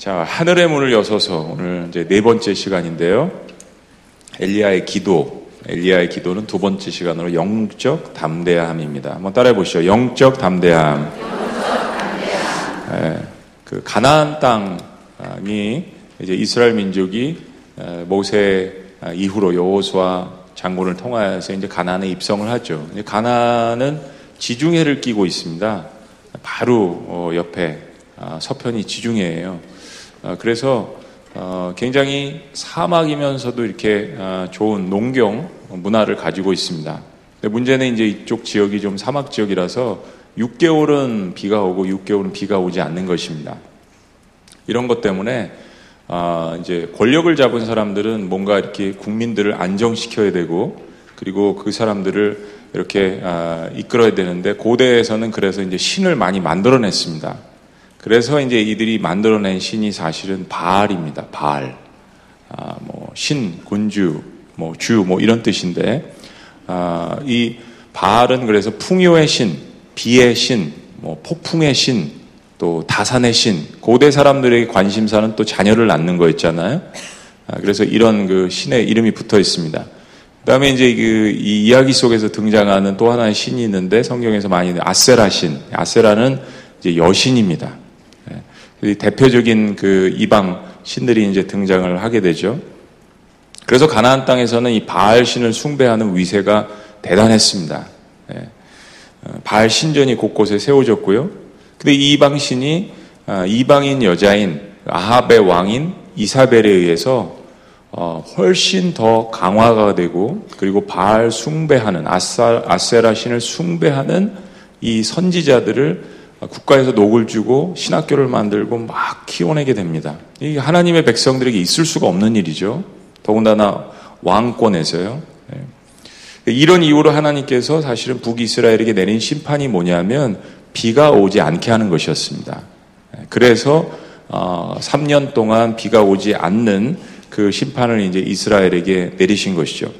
자, 하늘의 문을 여서서 오늘 이제 네 번째 시간인데요. 엘리야의 기도. 엘리야의 기도는 두 번째 시간으로 영적 담대함입니다. 한번 따라해 보시죠. 영적 담대함. 예, 그 가나안 땅이 이제 이스라엘 민족이 모세 이후로 여호수아 장군을 통하여서 이제 가나안에 입성을 하죠. 가나안은 지중해를 끼고 있습니다. 바로 어, 옆에 아, 서편이 지중해예요. 아, 그래서 어, 굉장히 사막이면서도 이렇게 아, 좋은 농경 문화를 가지고 있습니다. 문제는 이제 이쪽 지역이 좀 사막 지역이라서 6개월은 비가 오고 6개월은 비가 오지 않는 것입니다. 이런 것 때문에 아, 이제 권력을 잡은 사람들은 뭔가 이렇게 국민들을 안정시켜야 되고 그리고 그 사람들을 이렇게 아, 이끌어야 되는데 고대에서는 그래서 이제 신을 많이 만들어냈습니다. 그래서 이제 이들이 만들어낸 신이 사실은 바알입니다. 바알. 아, 뭐, 신, 군주, 뭐, 주, 뭐, 이런 뜻인데, 아, 이 바알은 그래서 풍요의 신, 비의 신, 뭐, 폭풍의 신, 또 다산의 신, 고대 사람들에게 관심사는 또 자녀를 낳는 거였잖아요. 아, 그래서 이런 그 신의 이름이 붙어 있습니다. 그 다음에 이제 그 이 이야기 속에서 등장하는 또 하나의 신이 있는데 성경에서 많이 아세라 신. 아세라는 이제 여신입니다. 대표적인 그 이방 신들이 이제 등장을 하게 되죠. 그래서 가나안 땅에서는 이 바알 신을 숭배하는 위세가 대단했습니다. 예. 어, 바알 신전이 곳곳에 세워졌고요. 근데 이 이방 신이 아, 이방인 여자인 아합의 왕인 이사벨에 의해서 어, 훨씬 더 강화가 되고 그리고 바알 숭배하는 아세라 신을 숭배하는 이 선지자들을 국가에서 녹을 주고 신학교를 만들고 막 키워내게 됩니다. 이 하나님의 백성들에게 있을 수가 없는 일이죠. 더군다나 왕권에서요. 네. 이런 이유로 하나님께서 사실은 북이스라엘에게 내린 심판이 뭐냐면 비가 오지 않게 하는 것이었습니다. 네. 그래서 3년 어, 동안 비가 오지 않는 그 심판을 이제 이스라엘에게 내리신 것이죠.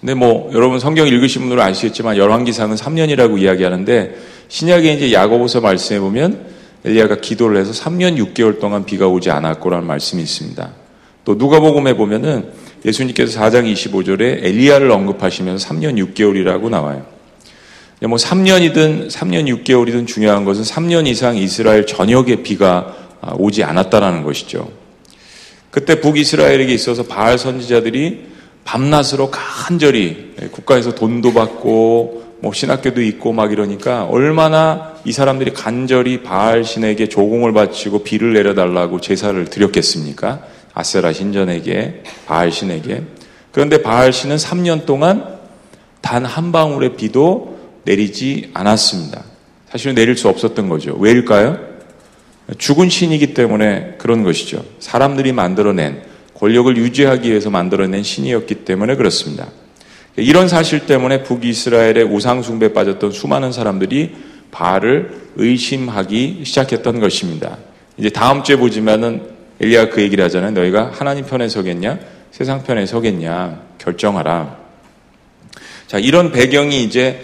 근데 뭐 여러분 성경 읽으신 분들은 아시겠지만 열왕기상은 3년이라고 이야기하는데 신약에 이제 야고보서 말씀해 보면 엘리야가 기도를 해서 3년 6개월 동안 비가 오지 않았고라는 말씀이 있습니다. 또 누가복음에 보면은 예수님께서 4장 25절에 엘리야를 언급하시면서 3년 6개월이라고 나와요. 뭐 3년이든 3년 6개월이든 중요한 것은 3년 이상 이스라엘 전역에 비가 오지 않았다라는 것이죠. 그때 북이스라엘에게 있어서 바알 선지자들이 밤낮으로 간절히 국가에서 돈도 받고 뭐 신학교도 있고 막 이러니까 얼마나 이 사람들이 간절히 바알 신에게 조공을 바치고 비를 내려달라고 제사를 드렸겠습니까? 아세라 신전에게 바알 신에게 그런데 바알 신은 3년 동안 단 한 방울의 비도 내리지 않았습니다. 사실은 내릴 수 없었던 거죠. 왜일까요? 죽은 신이기 때문에 그런 것이죠. 사람들이 만들어낸 권력을 유지하기 위해서 만들어낸 신이었기 때문에 그렇습니다. 이런 사실 때문에 북이스라엘의 우상숭배에 빠졌던 수많은 사람들이 바알을 의심하기 시작했던 것입니다. 이제 다음 주에 보지만은 엘리야가 그 얘기를 하잖아요. 너희가 하나님 편에 서겠냐? 세상 편에 서겠냐? 결정하라. 자, 이런 배경이 이제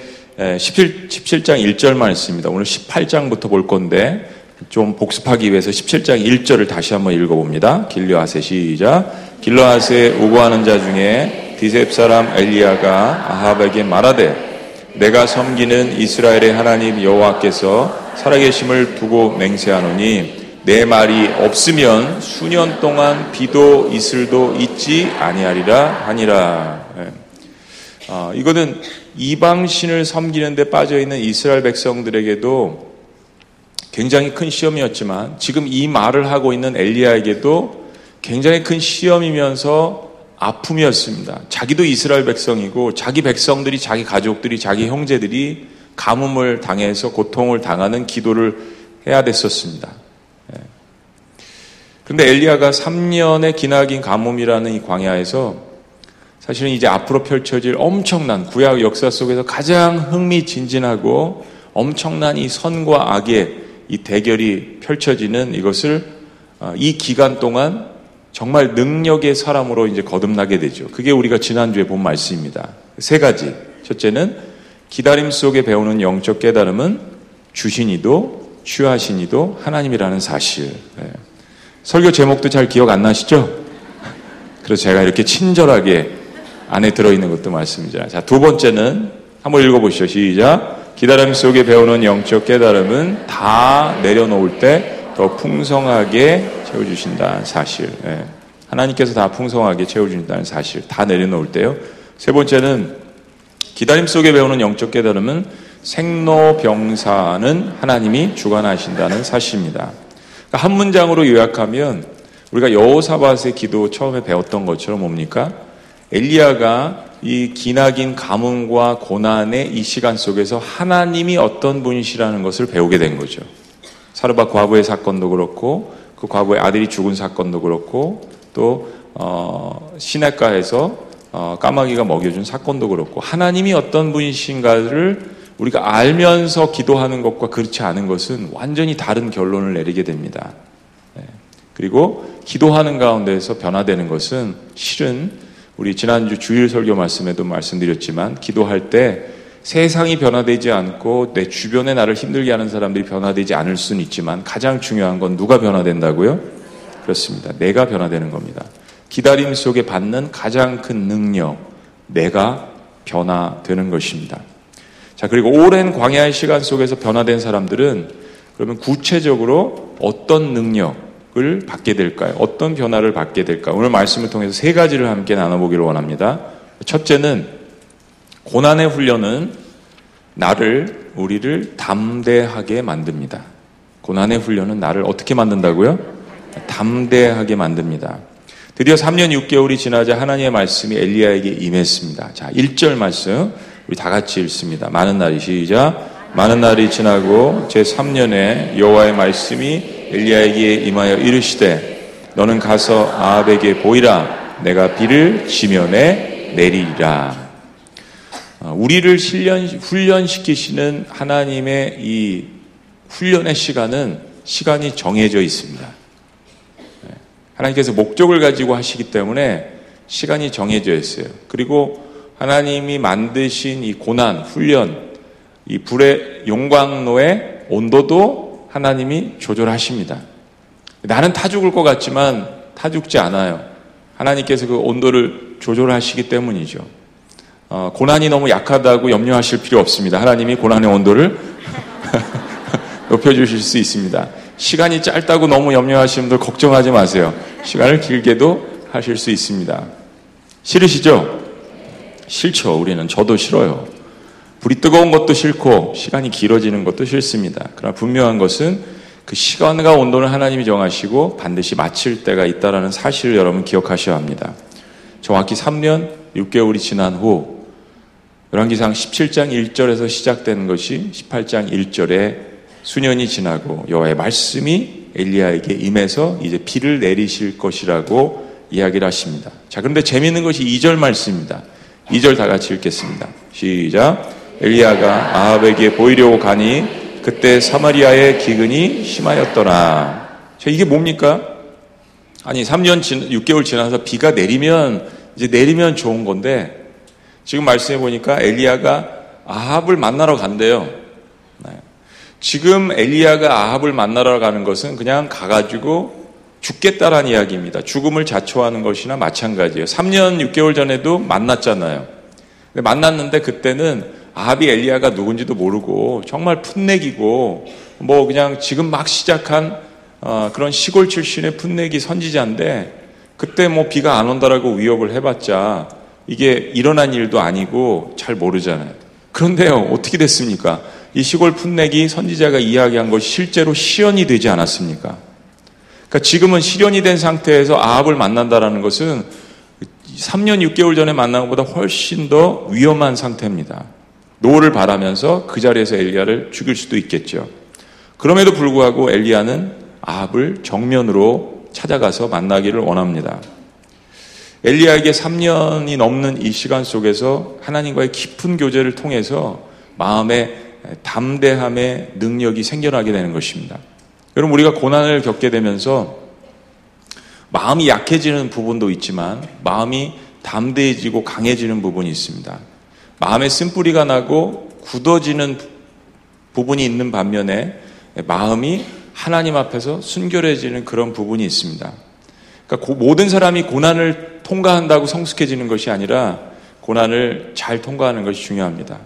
17, 17장 1절 말씀입니다. 오늘 18장부터 볼 건데 좀 복습하기 위해서 17장 1절을 다시 한번 읽어봅니다. 길르아세 시작. 길르아세 우고하는 자 중에 디셉 사람 엘리야가 아합에게 말하되 내가 섬기는 이스라엘의 하나님 여호와께서 살아계심을 두고 맹세하노니 내 말이 없으면 수년 동안 비도 이슬도 있지 아니하리라 하니라. 네. 아, 이거는 이방신을 섬기는데 빠져 있는 이스라엘 백성들에게도 굉장히 큰 시험이었지만 지금 이 말을 하고 있는 엘리야에게도 굉장히 큰 시험이면서 아픔이었습니다. 자기도 이스라엘 백성이고 자기 백성들이 자기 가족들이 자기 형제들이 가뭄을 당해서 고통을 당하는 기도를 해야 됐었습니다. 예. 그런데 엘리야가 3년의 기나긴 가뭄이라는 이 광야에서 사실은 이제 앞으로 펼쳐질 엄청난 구약 역사 속에서 가장 흥미진진하고 엄청난 이 선과 악의 이 대결이 펼쳐지는 이것을 어, 이 기간 동안 정말 능력의 사람으로 이제 거듭나게 되죠. 그게 우리가 지난주에 본 말씀입니다. 세 가지. 첫째는 기다림 속에 배우는 영적 깨달음은 주신이도 취하신이도 하나님이라는 사실. 네. 설교 제목도 잘 기억 안 나시죠? 그래서 제가 이렇게 친절하게 안에 들어있는 것도 말씀이잖아요. 자, 두 번째는 한번 읽어보시죠. 시작. 기다림 속에 배우는 영적 깨달음은 다 내려놓을 때 더 풍성하게 채워주신다는 사실. 예. 하나님께서 다 풍성하게 채워주신다는 사실. 다 내려놓을 때요. 세 번째는 기다림 속에 배우는 영적 깨달음은 생로병사는 하나님이 주관하신다는 사실입니다. 그러니까 한 문장으로 요약하면 우리가 여호사밧의 기도 처음에 배웠던 것처럼 뭡니까? 엘리야가 이 기나긴 가뭄과 고난의 이 시간 속에서 하나님이 어떤 분이시라는 것을 배우게 된 거죠. 사르밧 과부의 사건도 그렇고 그 과부의 아들이 죽은 사건도 그렇고 또 어, 시냇가에서 어, 까마귀가 먹여준 사건도 그렇고 하나님이 어떤 분이신가를 우리가 알면서 기도하는 것과 그렇지 않은 것은 완전히 다른 결론을 내리게 됩니다. 네. 그리고 기도하는 가운데에서 변화되는 것은 실은 우리 지난주 주일 설교 말씀에도 말씀드렸지만 기도할 때 세상이 변화되지 않고 내 주변에 나를 힘들게 하는 사람들이 변화되지 않을 수는 있지만 가장 중요한 건 누가 변화된다고요? 그렇습니다. 내가 변화되는 겁니다. 기다림 속에 받는 가장 큰 능력, 내가 변화되는 것입니다. 자, 그리고 오랜 광야의 시간 속에서 변화된 사람들은 그러면 구체적으로 어떤 능력을 받게 될까요? 어떤 변화를 받게 될까? 오늘 말씀을 통해서 세 가지를 함께 나눠보기를 원합니다. 첫째는 고난의 훈련은 나를, 우리를 담대하게 만듭니다. 고난의 훈련은 나를 어떻게 만든다고요? 담대하게 만듭니다. 드디어 3년 6개월이 지나자 하나님의 말씀이 엘리야에게 임했습니다. 자, 1절 말씀. 우리 다 같이 읽습니다. 많은 날이 시작. 많은 날이 지나고 제 3년에 여호와의 말씀이 엘리야에게 임하여 이르시되 너는 가서 아합에게 보이라 내가 비를 지면에 내리리라. 어, 우리를 훈련, 훈련 시키시는 하나님의 이 훈련의 시간은 시간이 정해져 있습니다. 네. 하나님께서 목적을 가지고 하시기 때문에 시간이 정해져 있어요. 그리고 하나님이 만드신 이 고난, 훈련, 이 불의 용광로의 온도도 하나님이 조절하십니다. 나는 타 죽을 것 같지만 타 죽지 않아요. 하나님께서 그 온도를 조절하시기 때문이죠. 어, 고난이 너무 약하다고 염려하실 필요 없습니다. 하나님이 고난의 온도를 높여주실 수 있습니다. 시간이 짧다고 너무 염려하시는 분들 걱정하지 마세요. 시간을 길게도 하실 수 있습니다. 싫으시죠? 싫죠. 우리는 저도 싫어요. 불이 뜨거운 것도 싫고 시간이 길어지는 것도 싫습니다. 그러나 분명한 것은 그 시간과 온도는 하나님이 정하시고 반드시 마칠 때가 있다라는 사실을 여러분 기억하셔야 합니다. 정확히 3년 6개월이 지난 후 열왕기상 17장 1절에서 시작된 것이 18장 1절에 수년이 지나고 여호와의 말씀이 엘리야에게 임해서 이제 비를 내리실 것이라고 이야기를 하십니다. 자, 그런데 재미있는 것이 2절 말씀입니다. 2절 다 같이 읽겠습니다. 시작. 엘리야가 아합에게 보이려고 가니 그때 사마리아의 기근이 심하였더라. 자, 이게 뭡니까? 아니, 3년, 진, 6개월 지나서 비가 내리면, 이제 내리면 좋은 건데, 지금 말씀해 보니까 엘리야가 아합을 만나러 간대요. 네. 지금 엘리야가 아합을 만나러 가는 것은 그냥 가가지고 죽겠다라는 이야기입니다. 죽음을 자초하는 것이나 마찬가지예요. 3년 6개월 전에도 만났잖아요. 만났는데 그때는 아합이 엘리야가 누군지도 모르고 정말 풋내기고 뭐 그냥 지금 막 시작한 어 그런 시골 출신의 풋내기 선지자인데 그때 뭐 비가 안 온다라고 위협을 해봤자 이게 일어난 일도 아니고 잘 모르잖아요. 그런데요 어떻게 됐습니까? 이 시골 풋내기 선지자가 이야기한 것이 실제로 실현이 되지 않았습니까? 그러니까 지금은 실현이 된 상태에서 아합을 만난다라는 것은 3년 6개월 전에 만난 것보다 훨씬 더 위험한 상태입니다. 노를 발하면서 그 자리에서 엘리야를 죽일 수도 있겠죠. 그럼에도 불구하고 엘리야는 아합을 정면으로 찾아가서 만나기를 원합니다. 엘리야에게 3년이 넘는 이 시간 속에서 하나님과의 깊은 교제를 통해서 마음의 담대함의 능력이 생겨나게 되는 것입니다. 여러분 우리가 고난을 겪게 되면서 마음이 약해지는 부분도 있지만 마음이 담대해지고 강해지는 부분이 있습니다. 마음에 쓴뿌리가 나고 굳어지는 부분이 있는 반면에 마음이 하나님 앞에서 순결해지는 그런 부분이 있습니다. 그러니까 모든 사람이 고난을 통과한다고 성숙해지는 것이 아니라 고난을 잘 통과하는 것이 중요합니다.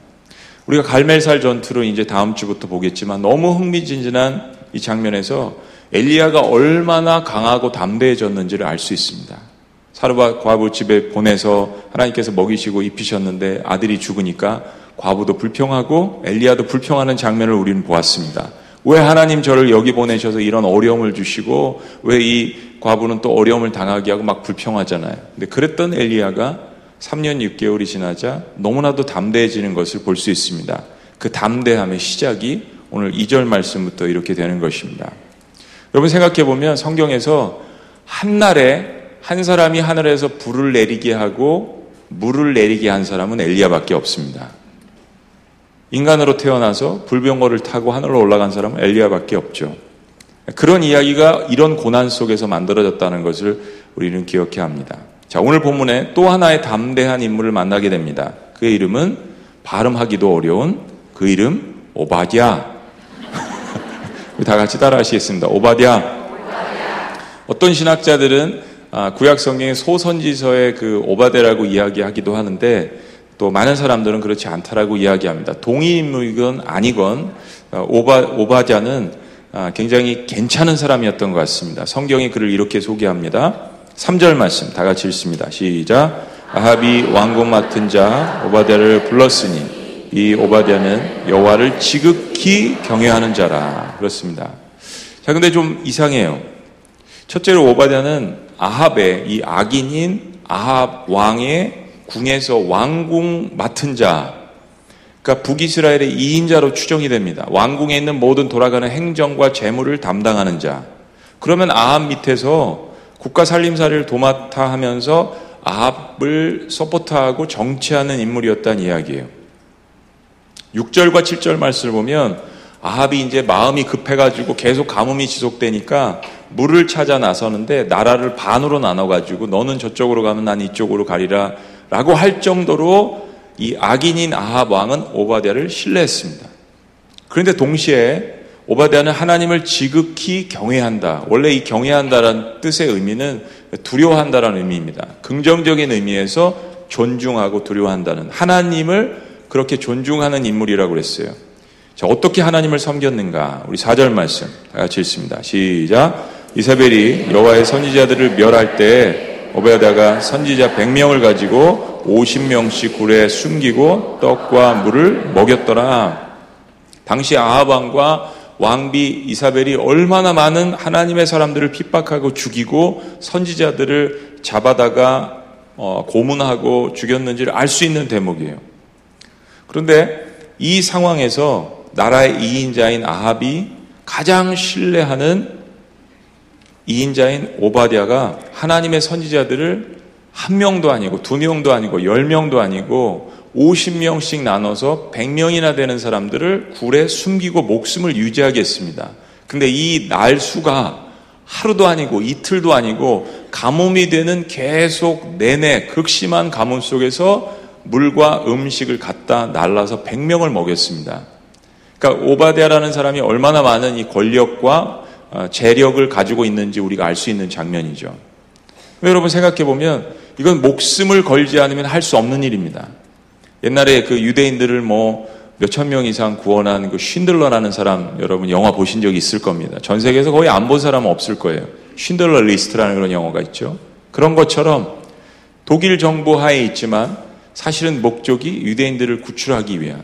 우리가 갈멜살 전투를 이제 다음 주부터 보겠지만 너무 흥미진진한 이 장면에서 엘리야가 얼마나 강하고 담대해졌는지를 알 수 있습니다. 사르바 과부 집에 보내서 하나님께서 먹이시고 입히셨는데 아들이 죽으니까 과부도 불평하고 엘리야도 불평하는 장면을 우리는 보았습니다. 왜 하나님 저를 여기 보내셔서 이런 어려움을 주시고 왜 이 과부는 또 어려움을 당하게 하고 막 불평하잖아요. 근데 그랬던 엘리야가 3년 6개월이 지나자 너무나도 담대해지는 것을 볼 수 있습니다. 그 담대함의 시작이 오늘 2절 말씀부터 이렇게 되는 것입니다. 여러분 생각해 보면 성경에서 한날에 한 사람이 하늘에서 불을 내리게 하고 물을 내리게 한 사람은 엘리야밖에 없습니다. 인간으로 태어나서 불병거를 타고 하늘로 올라간 사람은 엘리야밖에 없죠. 그런 이야기가 이런 고난 속에서 만들어졌다는 것을 우리는 기억해야 합니다. 자, 오늘 본문에 또 하나의 담대한 인물을 만나게 됩니다. 그의 이름은 발음하기도 어려운 그 이름 오바디아. 다 같이 따라 하시겠습니다. 오바디아. 어떤 신학자들은 아, 구약 성경의 소선지서의 그 오바데라고 이야기하기도 하는데 또 많은 사람들은 그렇지 않다라고 이야기합니다. 동의인물이건 아니건 어, 오바 오바자는 아, 굉장히 괜찮은 사람이었던 것 같습니다. 성경이 그를 이렇게 소개합니다. 3절 말씀 다 같이 읽습니다. 시작. 아합이 왕궁 맡은 자 오바데를 불렀으니 이 오바데는 여호와를 지극히 경외하는 자라 그렇습니다. 자 근데 좀 이상해요. 첫째로 오바데는 아합의 이 악인인 아합 왕의 궁에서 왕궁 맡은 자, 그러니까 북이스라엘의 2인자로 추정이 됩니다. 왕궁에 있는 모든 돌아가는 행정과 재물을 담당하는 자. 그러면 아합 밑에서 국가 살림살이를 도맡아 하면서 아합을 서포트하고 정치하는 인물이었다는 이야기예요. 6절과 7절 말씀을 보면 아합이 이제 마음이 급해가지고 계속 가뭄이 지속되니까 물을 찾아 나서는데 나라를 반으로 나눠가지고 너는 저쪽으로 가면 난 이쪽으로 가리라 라고 할 정도로 이 악인인 아합 왕은 오바댜를 신뢰했습니다. 그런데 동시에 오바댜는 하나님을 지극히 경외한다. 원래 이 경외한다라는 뜻의 의미는 두려워한다라는 의미입니다. 긍정적인 의미에서 존중하고 두려워한다는 하나님을 그렇게 존중하는 인물이라고 그랬어요. 자, 어떻게 하나님을 섬겼는가? 우리 4절 말씀 다 같이 읽습니다. 시작. 이사벨이 여호와의 선지자들을 멸할 때 오베아다가 선지자 100명을 가지고 50명씩 굴에 숨기고 떡과 물을 먹였더라. 당시 아합 왕과 왕비 이사벨이 얼마나 많은 하나님의 사람들을 핍박하고 죽이고 선지자들을 잡아다가 어, 고문하고 죽였는지를 알 수 있는 대목이에요. 그런데 이 상황에서 나라의 2인자인 아합이 가장 신뢰하는 2인자인 오바디아가 하나님의 선지자들을 한 명도 아니고 두 명도 아니고 열 명도 아니고 50명씩 나눠서 100명이나 되는 사람들을 굴에 숨기고 목숨을 유지하겠습니다. 근데 이 날수가 하루도 아니고 이틀도 아니고 가뭄이 되는 계속 내내 극심한 가뭄 속에서 물과 음식을 갖다 날라서 100명을 먹였습니다. 그러니까 오바데아라는 사람이 얼마나 많은 이 권력과 어, 재력을 가지고 있는지 우리가 알 수 있는 장면이죠. 여러분 생각해 보면 이건 목숨을 걸지 않으면 할 수 없는 일입니다. 옛날에 그 유대인들을 뭐 몇천 명 이상 구원한 그 쉰들러라는 사람 여러분 영화 보신 적이 있을 겁니다. 전 세계에서 거의 안 본 사람은 없을 거예요. 쉰들러 리스트라는 그런 영화가 있죠. 그런 것처럼 독일 정부 하에 있지만 사실은 목적이 유대인들을 구출하기 위한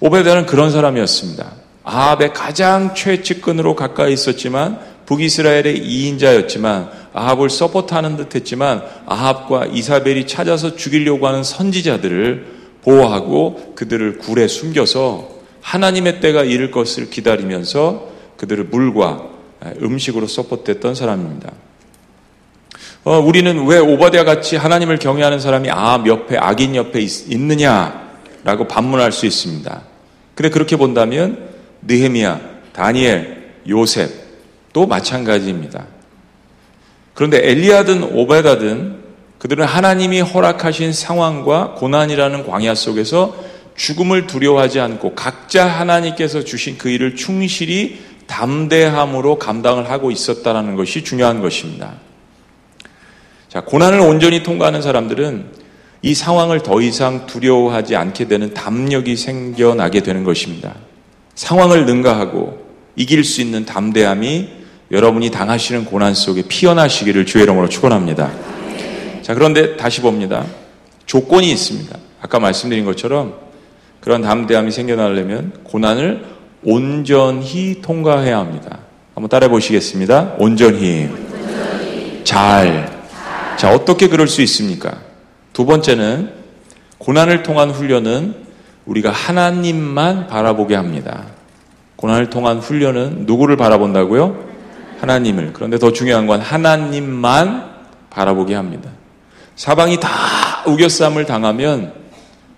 오바댜는 그런 사람이었습니다. 아합의 가장 최측근으로 가까이 있었지만 북이스라엘의 2인자였지만 아합을 서포트하는 듯 했지만 아합과 이세벨이 찾아서 죽이려고 하는 선지자들을 보호하고 그들을 굴에 숨겨서 하나님의 때가 이를 것을 기다리면서 그들을 물과 음식으로 서포트했던 사람입니다. 어, 우리는 왜 오바디아 같이 하나님을 경외하는 사람이 아합 옆에 악인 옆에 있, 있느냐라고 반문할 수 있습니다. 근데 그렇게 본다면 느헤미야, 다니엘, 요셉 또 마찬가지입니다. 그런데 엘리야든 오베다든 그들은 하나님이 허락하신 상황과 고난이라는 광야 속에서 죽음을 두려워하지 않고 각자 하나님께서 주신 그 일을 충실히 담대함으로 감당을 하고 있었다는 것이 중요한 것입니다. 자, 고난을 온전히 통과하는 사람들은 이 상황을 더 이상 두려워하지 않게 되는 담력이 생겨나게 되는 것입니다. 상황을 능가하고 이길 수 있는 담대함이 여러분이 당하시는 고난 속에 피어나시기를 주의 이름으로 축원합니다. 자, 그런데 다시 봅니다. 조건이 있습니다. 아까 말씀드린 것처럼 그런 담대함이 생겨나려면 고난을 온전히 통과해야 합니다. 한번 따라해 보시겠습니다. 온전히. 잘. 자, 어떻게 그럴 수 있습니까? 두 번째는 고난을 통한 훈련은 우리가 하나님만 바라보게 합니다. 고난을 통한 훈련은 누구를 바라본다고요? 하나님을. 그런데 더 중요한 건 하나님만 바라보게 합니다. 사방이 다 우겨쌈을 당하면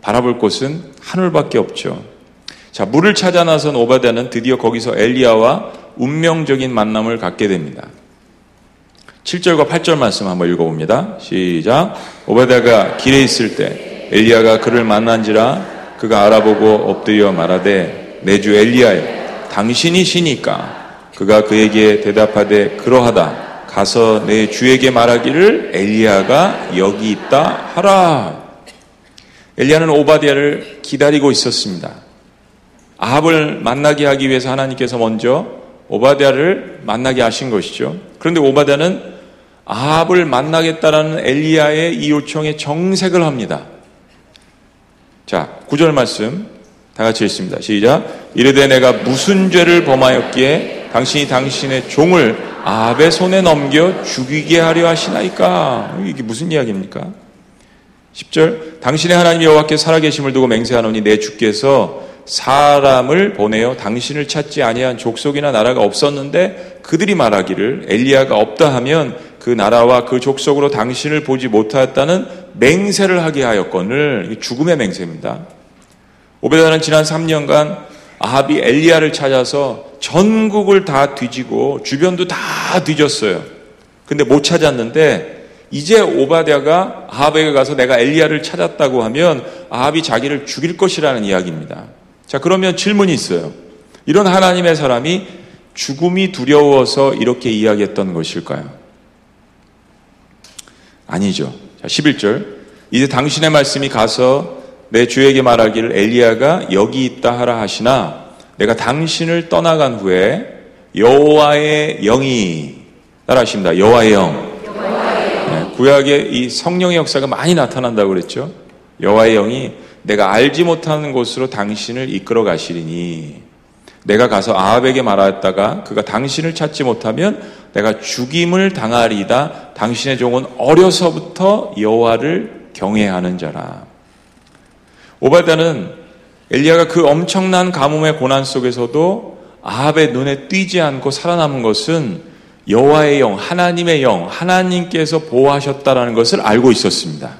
바라볼 곳은 하늘밖에 없죠. 자, 물을 찾아 나선 오바댜는 드디어 거기서 엘리야와 운명적인 만남을 갖게 됩니다. 7절과 8절 말씀 한번 읽어봅니다. 시작. 오바댜가 길에 있을 때 엘리야가 그를 만난지라 그가 알아보고 엎드려 말하되 내 주 엘리야여 당신이 시니까 그가 그에게 대답하되 그러하다 가서 내 주에게 말하기를 엘리야가 여기 있다 하라. 엘리야는 오바댜를 기다리고 있었습니다. 아합을 만나게 하기 위해서 하나님께서 먼저 오바댜를 만나게 하신 것이죠. 그런데 오바댜는 아합을 만나겠다라는 엘리야의 이 요청에 정색을 합니다. 자, 구절 말씀 다 같이 읽습니다. 시작. 이르되 내가 무슨 죄를 범하였기에 당신이 당신의 종을 아합의 손에 넘겨 죽이게 하려 하시나이까? 이게 무슨 이야기입니까? 10절. 당신의 하나님 여호와께 살아계심을 두고 맹세하노니 내 주께서 사람을 보내어 당신을 찾지 아니한 족속이나 나라가 없었는데 그들이 말하기를 엘리야가 없다 하면 그 나라와 그 족속으로 당신을 보지 못하였다는 맹세를 하게 하였건을 죽음의 맹세입니다. 오베다는 지난 3년간 아합이 엘리야를 찾아서 전국을 다 뒤지고 주변도 다 뒤졌어요. 근데 못 찾았는데 이제 오바댜가 아합에게 가서 내가 엘리야를 찾았다고 하면 아합이 자기를 죽일 것이라는 이야기입니다. 자, 그러면 질문이 있어요. 이런 하나님의 사람이 죽음이 두려워서 이렇게 이야기했던 것일까요? 아니죠. 자, 11절. 이제 당신의 말씀이 가서 내 주에게 말하기를 엘리야가 여기 있다 하라 하시나 내가 당신을 떠나간 후에 여호와의 영이 따라하십니다. 여호와의 영. 네, 구약에 이 성령의 역사가 많이 나타난다고 그랬죠. 여호와의 영이 내가 알지 못하는 곳으로 당신을 이끌어 가시리니 내가 가서 아합에게 말하였다가 그가 당신을 찾지 못하면 내가 죽임을 당하리다. 당신의 종은 어려서부터 여호와를 경외하는 자라. 오바다는 엘리야가 그 엄청난 가뭄의 고난 속에서도 아합의 눈에 띄지 않고 살아남은 것은 여호와의 영, 하나님의 영, 하나님께서 보호하셨다라는 것을 알고 있었습니다.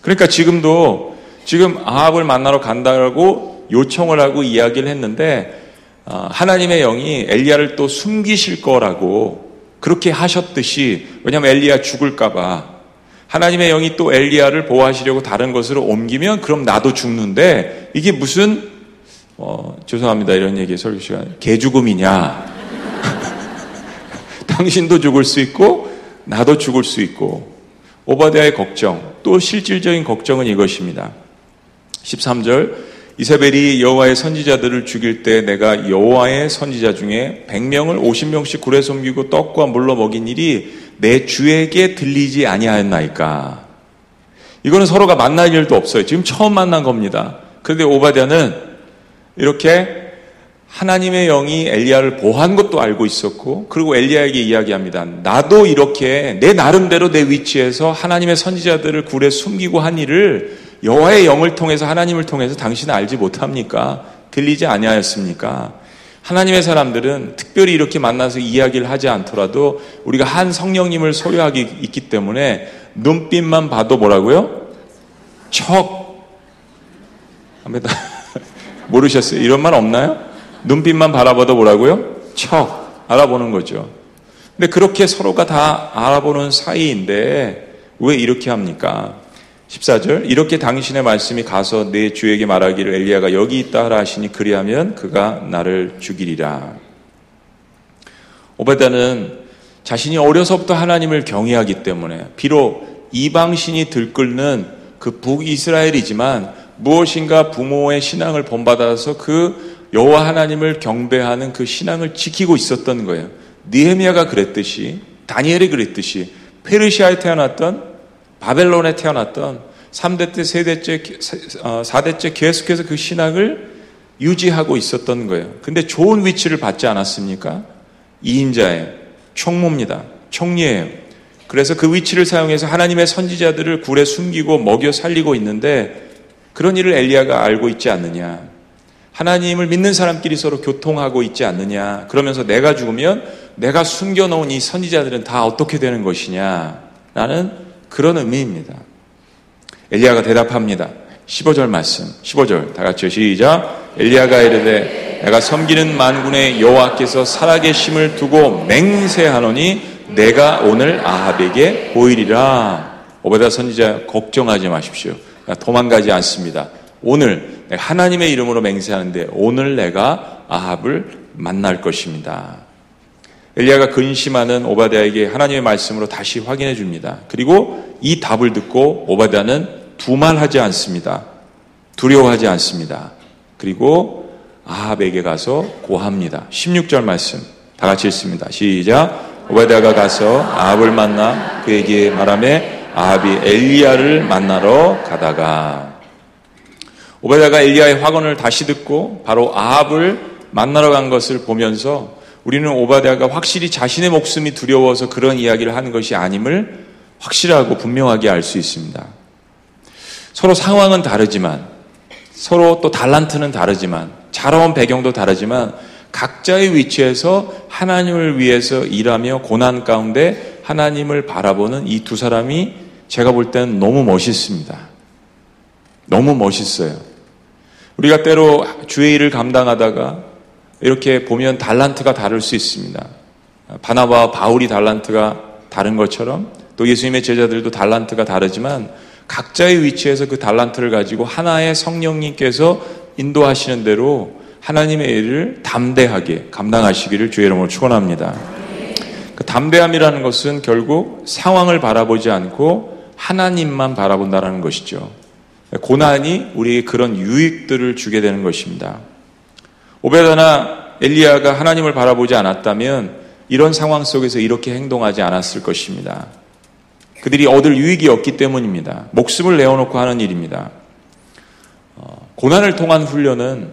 그러니까 지금도 지금 아합을 만나러 간다고 요청을 하고 이야기를 했는데 어, 하나님의 영이 엘리야를 또 숨기실 거라고 그렇게 하셨듯이 왜냐하면 엘리야 죽을까봐. 하나님의 영이 또 엘리야를 보호하시려고 다른 것으로 옮기면 그럼 나도 죽는데 이게 무슨 어, 죄송합니다. 이런 얘기 설교 시간. 개죽음이냐? 당신도 죽을 수 있고 나도 죽을 수 있고. 오바댜의 걱정 또 실질적인 걱정은 이것입니다. 13절 이사벨이 여호와의 선지자들을 죽일 때 내가 여호와의 선지자 중에 100명을 50명씩 굴에 숨기고 떡과 물로 먹인 일이 내 주에게 들리지 아니하였나이까. 이거는 서로가 만날 일도 없어요. 지금 처음 만난 겁니다. 그런데 오바댜는 이렇게 하나님의 영이 엘리야를 보호한 것도 알고 있었고 그리고 엘리야에게 이야기합니다. 나도 이렇게 내 나름대로 내 위치에서 하나님의 선지자들을 굴에 숨기고 한 일을 여호와의 영을 통해서 하나님을 통해서 당신은 알지 못합니까? 들리지 아니하였습니까? 하나님의 사람들은 특별히 이렇게 만나서 이야기를 하지 않더라도 우리가 한 성령님을 소유하기 있기 때문에 눈빛만 봐도 뭐라고요? 척. 합니다. 모르셨어요? 이런 말 없나요? 눈빛만 바라봐도 뭐라고요? 척. 알아보는 거죠. 근데 그렇게 서로가 다 알아보는 사이인데 왜 이렇게 합니까? 14절 이렇게 당신의 말씀이 가서 내 주에게 말하기를 엘리야가 여기 있다 하라 하시니 그리하면 그가 나를 죽이리라. 오베다는 자신이 어려서부터 하나님을 경외하기 때문에 비록 이방신이 들끓는 그 북이스라엘이지만 무엇인가 부모의 신앙을 본받아서 그 여호와 하나님을 경배하는 그 신앙을 지키고 있었던 거예요. 니헤미야가 그랬듯이 다니엘이 그랬듯이 페르시아에 태어났던 바벨론에 태어났던 3대 때, 세대째, 4대째 어, 계속해서 그 신앙을 유지하고 있었던 거예요. 근데 좋은 위치를 받지 않았습니까? 2인자의 총무입니다. 총리예요. 그래서 그 위치를 사용해서 하나님의 선지자들을 굴에 숨기고 먹여 살리고 있는데 그런 일을 엘리야가 알고 있지 않느냐. 하나님을 믿는 사람끼리 서로 교통하고 있지 않느냐. 그러면서 내가 죽으면 내가 숨겨놓은 이 선지자들은 다 어떻게 되는 것이냐. 라는 그런 의미입니다. 엘리야가 대답합니다. 15절 말씀. 15절 다 같이 시작. 엘리야가 이르되 내가 섬기는 만군의 여호와께서 살아계심을 두고 맹세하노니 내가 오늘 아합에게 보이리라. 오베다 선지자 걱정하지 마십시오. 도망가지 않습니다. 오늘 하나님의 이름으로 맹세하는데 오늘 내가 아합을 만날 것입니다. 엘리야가 근심하는 오바댜에게 하나님의 말씀으로 다시 확인해 줍니다. 그리고 이 답을 듣고 오바댜는 두말하지 않습니다. 두려워하지 않습니다. 그리고 아합에게 가서 고합니다. 16절 말씀 다 같이 읽습니다. 시작. 오바댜가 가서 아합을 만나 그에게 말하며 아합이 엘리야를 만나러 가다가 오바댜가 엘리야의 확언을 다시 듣고 바로 아합을 만나러 간 것을 보면서 우리는 오바댜가 확실히 자신의 목숨이 두려워서 그런 이야기를 하는 것이 아님을 확실하고 분명하게 알 수 있습니다. 서로 상황은 다르지만 서로 또 달란트는 다르지만 자라온 배경도 다르지만 각자의 위치에서 하나님을 위해서 일하며 고난 가운데 하나님을 바라보는 이 두 사람이 제가 볼 때는 너무 멋있습니다. 너무 멋있어요. 우리가 때로 주의 일을 감당하다가 이렇게 보면 달란트가 다를 수 있습니다. 바나바와 바울이 달란트가 다른 것처럼 또 예수님의 제자들도 달란트가 다르지만 각자의 위치에서 그 달란트를 가지고 하나의 성령님께서 인도하시는 대로 하나님의 일을 담대하게 감당하시기를 주의 이름으로 축원합니다. 그 담대함이라는 것은 결국 상황을 바라보지 않고 하나님만 바라본다는 것이죠. 고난이 우리에게 그런 유익들을 주게 되는 것입니다. 오베다나 엘리야가 하나님을 바라보지 않았다면 이런 상황 속에서 이렇게 행동하지 않았을 것입니다. 그들이 얻을 유익이 없기 때문입니다. 목숨을 내어놓고 하는 일입니다. 어, 고난을 통한 훈련은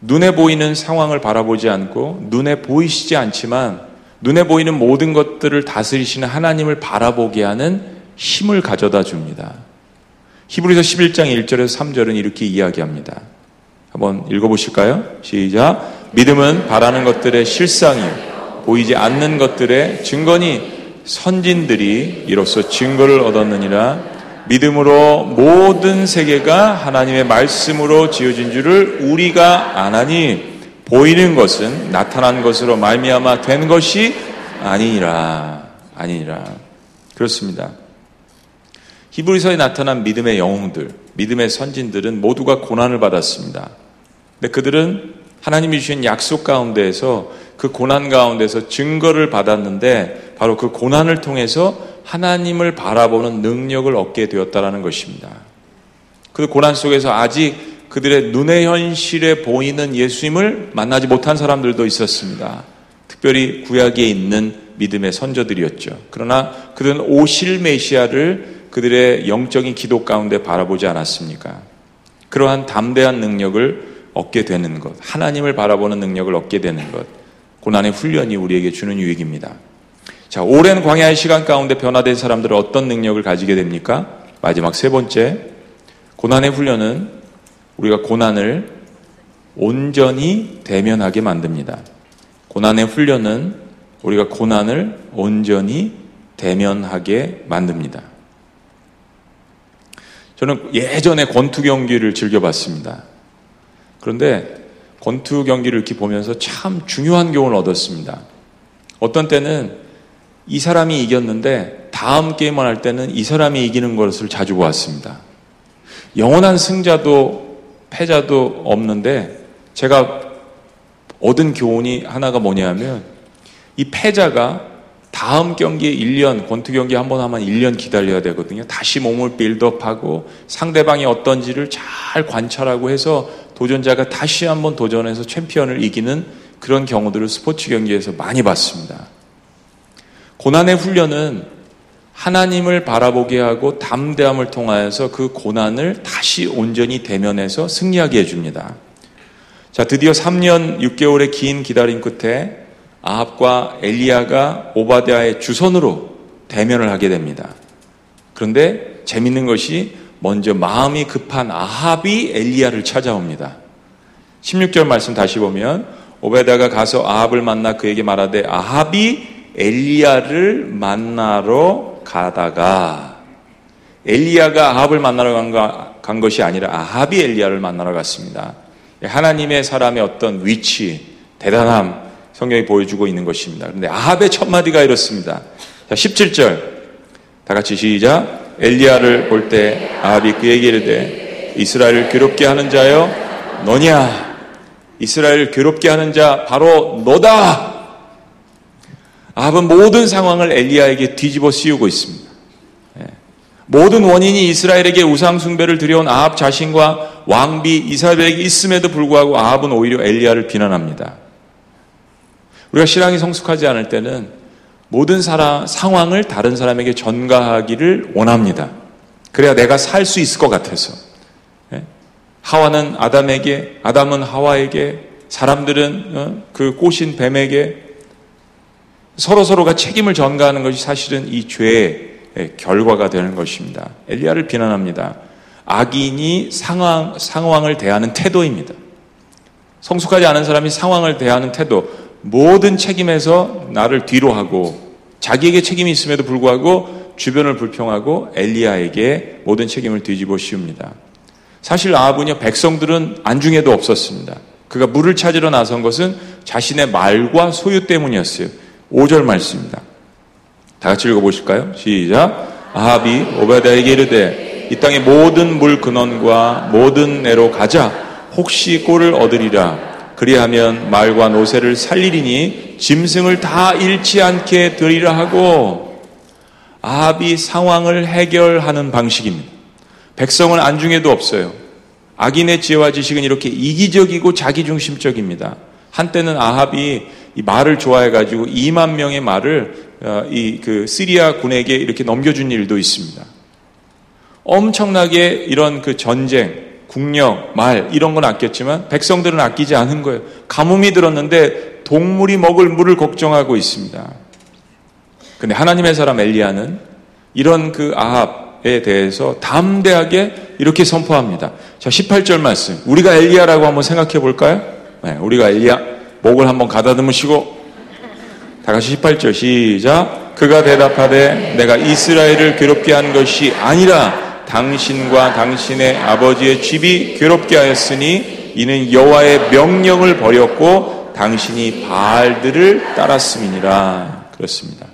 눈에 보이는 상황을 바라보지 않고 눈에 보이시지 않지만 눈에 보이는 모든 것들을 다스리시는 하나님을 바라보게 하는 힘을 가져다 줍니다. 히브리서 11장 1절에서 3절은 이렇게 이야기합니다. 한번 읽어보실까요? 시작. 믿음은 바라는 것들의 실상이요. 보이지 않는 것들의 증거니 선진들이 이로써 증거를 얻었느니라 믿음으로 모든 세계가 하나님의 말씀으로 지어진 줄을 우리가 아나니 보이는 것은 나타난 것으로 말미암아 된 것이 아니니라 아니니라 그렇습니다. 히브리서에 나타난 믿음의 영웅들, 믿음의 선진들은 모두가 고난을 받았습니다. 근데 그들은 하나님이 주신 약속 가운데에서 그 고난 가운데서 증거를 받았는데 바로 그 고난을 통해서 하나님을 바라보는 능력을 얻게 되었다라는 것입니다. 그 고난 속에서 아직 그들의 눈의 현실에 보이는 예수님을 만나지 못한 사람들도 있었습니다. 특별히 구약에 있는 믿음의 선조들이었죠. 그러나 그들은 오실 메시아를 그들의 영적인 기도 가운데 바라보지 않았습니까? 그러한 담대한 능력을 얻게 되는 것, 하나님을 바라보는 능력을 얻게 되는 것, 고난의 훈련이 우리에게 주는 유익입니다. 자, 오랜 광야의 시간 가운데 변화된 사람들은 어떤 능력을 가지게 됩니까? 마지막 세 번째, 고난의 훈련은 우리가 고난을 온전히 대면하게 만듭니다. 고난의 훈련은 우리가 고난을 온전히 대면하게 만듭니다. 저는 예전에 권투 경기를 즐겨봤습니다. 그런데 권투 경기를 이렇게 보면서 참 중요한 교훈을 얻었습니다. 어떤 때는 이 사람이 이겼는데 다음 게임을 할 때는 이 사람이 이기는 것을 자주 보았습니다. 영원한 승자도 패자도 없는데 제가 얻은 교훈이 하나가 뭐냐면 이 패자가 다음 경기에 1년, 권투 경기 한 번 하면 1년 기다려야 되거든요. 다시 몸을 빌드업하고 상대방이 어떤지를 잘 관찰하고 해서 도전자가 다시 한번 도전해서 챔피언을 이기는 그런 경우들을 스포츠 경기에서 많이 봤습니다. 고난의 훈련은 하나님을 바라보게 하고 담대함을 통하여서 그 고난을 다시 온전히 대면해서 승리하게 해줍니다. 자, 드디어 3년 6개월의 긴 기다림 끝에 아합과 엘리야가 오바댜의 주선으로 대면을 하게 됩니다. 그런데 재밌는 것이 먼저 마음이 급한 아합이 엘리야를 찾아옵니다. 16절 말씀 다시 보면 오베다가 가서 아합을 만나 그에게 말하되 아합이 엘리야를 만나러 가다가 엘리야가 아합을 만나러 간, 가, 간 것이 아니라 아합이 엘리야를 만나러 갔습니다. 하나님의 사람의 어떤 위치, 대단함 성경이 보여주고 있는 것입니다. 그런데 아합의 첫 마디가 이렇습니다. 자, 17절 다 같이 시작. 엘리야를 볼 때 아합이 그에게 이르되 이스라엘을 괴롭게 하는 자여 너냐 이스라엘을 괴롭게 하는 자 바로 너다. 아합은 모든 상황을 엘리야에게 뒤집어 씌우고 있습니다. 예. 모든 원인이 이스라엘에게 우상 숭배를 들여온 아합 자신과 왕비 이사벨에게 있음에도 불구하고 아합은 오히려 엘리야를 비난합니다. 우리가 신앙이 성숙하지 않을 때는 모든 사람, 상황을 다른 사람에게 전가하기를 원합니다. 그래야 내가 살 수 있을 것 같아서. 예? 하와는 아담에게, 아담은 하와에게, 사람들은 어? 그 꼬신 뱀에게 서로 서로가 책임을 전가하는 것이 사실은 이 죄의 결과가 되는 것입니다. 엘리야를 비난합니다. 악인이 상황, 상황을 대하는 태도입니다. 성숙하지 않은 사람이 상황을 대하는 태도, 모든 책임에서 나를 뒤로 하고 자기에게 책임이 있음에도 불구하고 주변을 불평하고 엘리야에게 모든 책임을 뒤집어 씌웁니다. 사실 아합은요 백성들은 안중에도 없었습니다. 그가 물을 찾으러 나선 것은 자신의 말과 소유 때문이었어요. 5절 말씀입니다. 다 같이 읽어보실까요? 시작. 아합이 오바다에게 이르되 이 땅의 모든 물 근원과 모든 내로 가자 혹시 꼴을 얻으리라 그리하면 말과 노새를 살리리니 짐승을 다 잃지 않게 드리라 하고 아합이 상황을 해결하는 방식입니다. 백성은 안중에도 없어요. 악인의 지혜와 지식은 이렇게 이기적이고 자기중심적입니다. 한때는 아합이 이 말을 좋아해가지고 2만 명의 말을 어, 이그 시리아 군에게 이렇게 넘겨준 일도 있습니다. 엄청나게 이런 그 전쟁, 국력, 말 이런 건 아꼈지만 백성들은 아끼지 않은 거예요. 가뭄이 들었는데 동물이 먹을 물을 걱정하고 있습니다. 근데 하나님의 사람 엘리야는 이런 그 아합에 대해서 담대하게 이렇게 선포합니다. 자, 18절 말씀. 우리가 엘리야라고 한번 생각해 볼까요? 네, 우리가 엘리야 목을 한번 가다듬으시고 다 같이 18절 시작. 그가 대답하되 내가 이스라엘을 괴롭게 한 것이 아니라 당신과 당신의 아버지의 집이 괴롭게 하였으니 이는 여호와의 명령을 버렸고 당신이 바알들을 따랐음이니라 그렇습니다.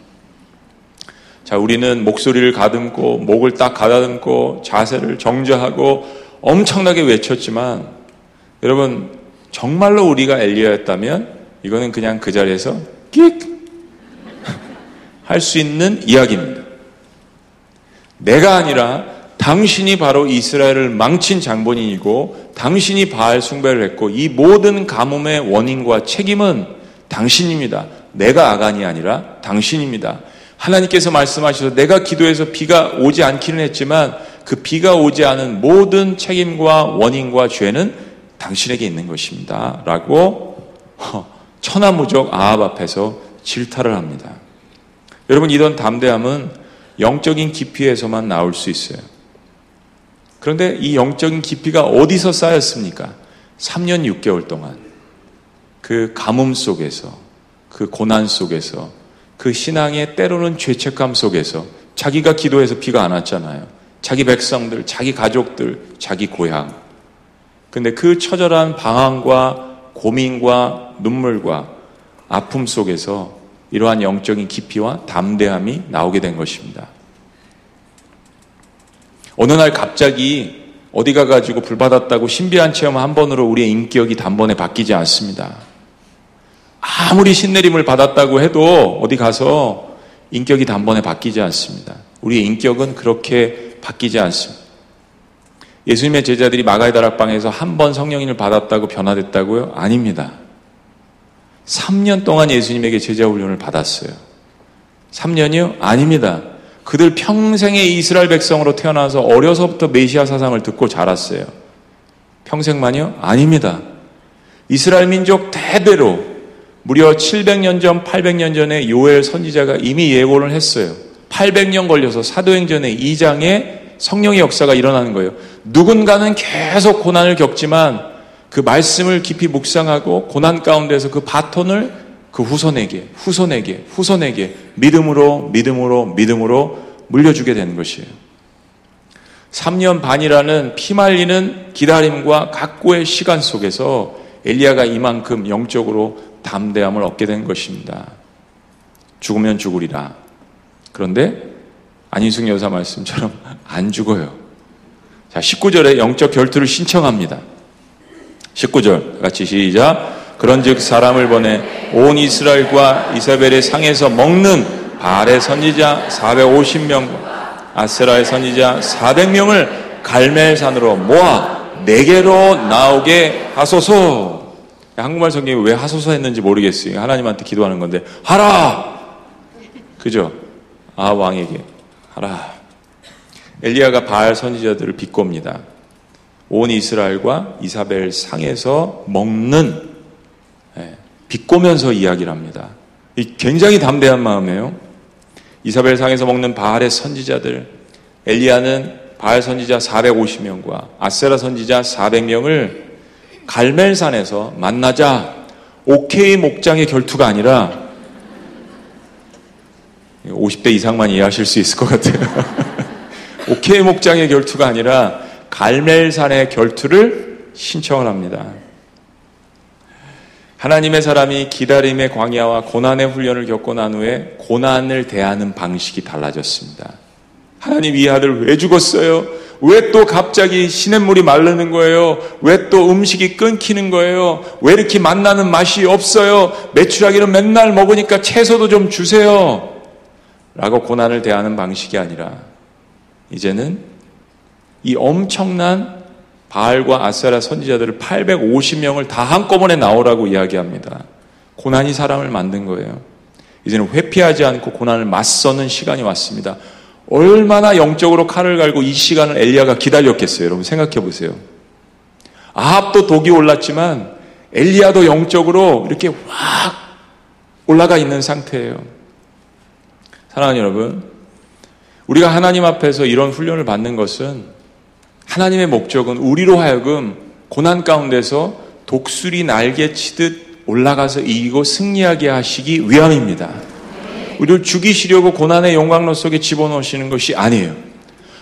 자, 우리는 목소리를 가듬고 목을 딱 가다듬고 자세를 정저하고 엄청나게 외쳤지만 여러분 정말로 우리가 엘리야였다면 이거는 그냥 그 자리에서 끽 할 수 있는 이야기입니다. 내가 아니라 당신이 바로 이스라엘을 망친 장본인이고 당신이 바알 숭배를 했고 이 모든 가뭄의 원인과 책임은 당신입니다. 내가 아간이 아니라 당신입니다. 하나님께서 말씀하셔서 내가 기도해서 비가 오지 않기는 했지만 그 비가 오지 않은 모든 책임과 원인과 죄는 당신에게 있는 것입니다. 라고 천하무적 아합 앞에서 질타를 합니다. 여러분 이런 담대함은 영적인 깊이에서만 나올 수 있어요. 그런데 이 영적인 깊이가 어디서 쌓였습니까? 3년 6개월 동안 그 가뭄 속에서 그 고난 속에서 그 신앙의 때로는 죄책감 속에서 자기가 기도해서 비가 안 왔잖아요. 자기 백성들, 자기 가족들, 자기 고향. 근데 그 처절한 방황과 고민과 눈물과 아픔 속에서 이러한 영적인 깊이와 담대함이 나오게 된 것입니다. 어느 날 갑자기 어디 가가지고 불 받았다고 신비한 체험 한 번으로 우리의 인격이 단번에 바뀌지 않습니다. 아무리 신내림을 받았다고 해도 어디 가서 인격이 단번에 바뀌지 않습니다. 우리의 인격은 그렇게 바뀌지 않습니다. 예수님의 제자들이 마가의 다락방에서 한 번 성령인을 받았다고 변화됐다고요? 아닙니다. 3년 동안 예수님에게 제자 훈련을 받았어요. 3년이요? 아닙니다. 그들 평생의 이스라엘 백성으로 태어나서 어려서부터 메시아 사상을 듣고 자랐어요. 평생만요? 아닙니다. 이스라엘 민족 대대로 무려 700년 전, 800년 전에 요엘 선지자가 이미 예고를 했어요. 800년 걸려서 사도행전의 2장에 성령의 역사가 일어나는 거예요. 누군가는 계속 고난을 겪지만 그 말씀을 깊이 묵상하고 고난 가운데서 그 바톤을 그 후손에게, 후손에게, 후손에게 믿음으로, 믿음으로, 믿음으로 물려주게 되는 것이에요. 3년 반이라는 피말리는 기다림과 각고의 시간 속에서 엘리야가 이만큼 영적으로 담대함을 얻게 된 것입니다. 죽으면 죽으리라. 그런데 안인숙 여사 말씀처럼 안 죽어요. 자, 19절에 영적 결투를 신청합니다. 19절 같이 시작. 그런즉 사람을 보내 온 이스라엘과 이사벨의 상에서 먹는 바알의 선지자 450명 아세라의 선지자 400명을 갈멜산으로 모아 내게로 나오게 하소서. 한국말 성경이 왜 하소서 했는지 모르겠어요. 하나님한테 기도하는 건데 하라. 그죠? 아 왕에게 하라. 엘리야가 바알 선지자들을 비꼽니다. 온 이스라엘과 이사벨 상에서 먹는 예, 비꼬면서 이야기를 합니다. 굉장히 담대한 마음이에요. 이사벨 상에서 먹는 바알의 선지자들, 엘리야는 바알 선지자 450명과 아세라 선지자 400명을 갈멜산에서 만나자 오케이 목장의 결투가 아니라 50대 이상만 이해하실 수 있을 것 같아요. 오케이 목장의 결투가 아니라 갈멜산의 결투를 신청을 합니다. 하나님의 사람이 기다림의 광야와 고난의 훈련을 겪고 난 후에 고난을 대하는 방식이 달라졌습니다. 하나님 이 아들 왜 죽었어요? 왜 또 갑자기 시냇물이 마르는 거예요? 왜 또 음식이 끊기는 거예요? 왜 이렇게 만나는 맛이 없어요? 매출하기는 맨날 먹으니까 채소도 좀 주세요. 라고 고난을 대하는 방식이 아니라 이제는 이 엄청난 바알과 아세라 선지자들을 850명을 다 한꺼번에 나오라고 이야기합니다. 고난이 사람을 만든 거예요. 이제는 회피하지 않고 고난을 맞서는 시간이 왔습니다. 얼마나 영적으로 칼을 갈고 이 시간을 엘리야가 기다렸겠어요. 여러분 생각해 보세요. 아합도 독이 올랐지만 엘리야도 영적으로 이렇게 확 올라가 있는 상태예요. 사랑하는 여러분, 우리가 하나님 앞에서 이런 훈련을 받는 것은 하나님의 목적은 우리로 하여금 고난 가운데서 독수리 날개 치듯 올라가서 이기고 승리하게 하시기 위함입니다. 우리를 죽이시려고 고난의 영광로 속에 집어넣으시는 것이 아니에요.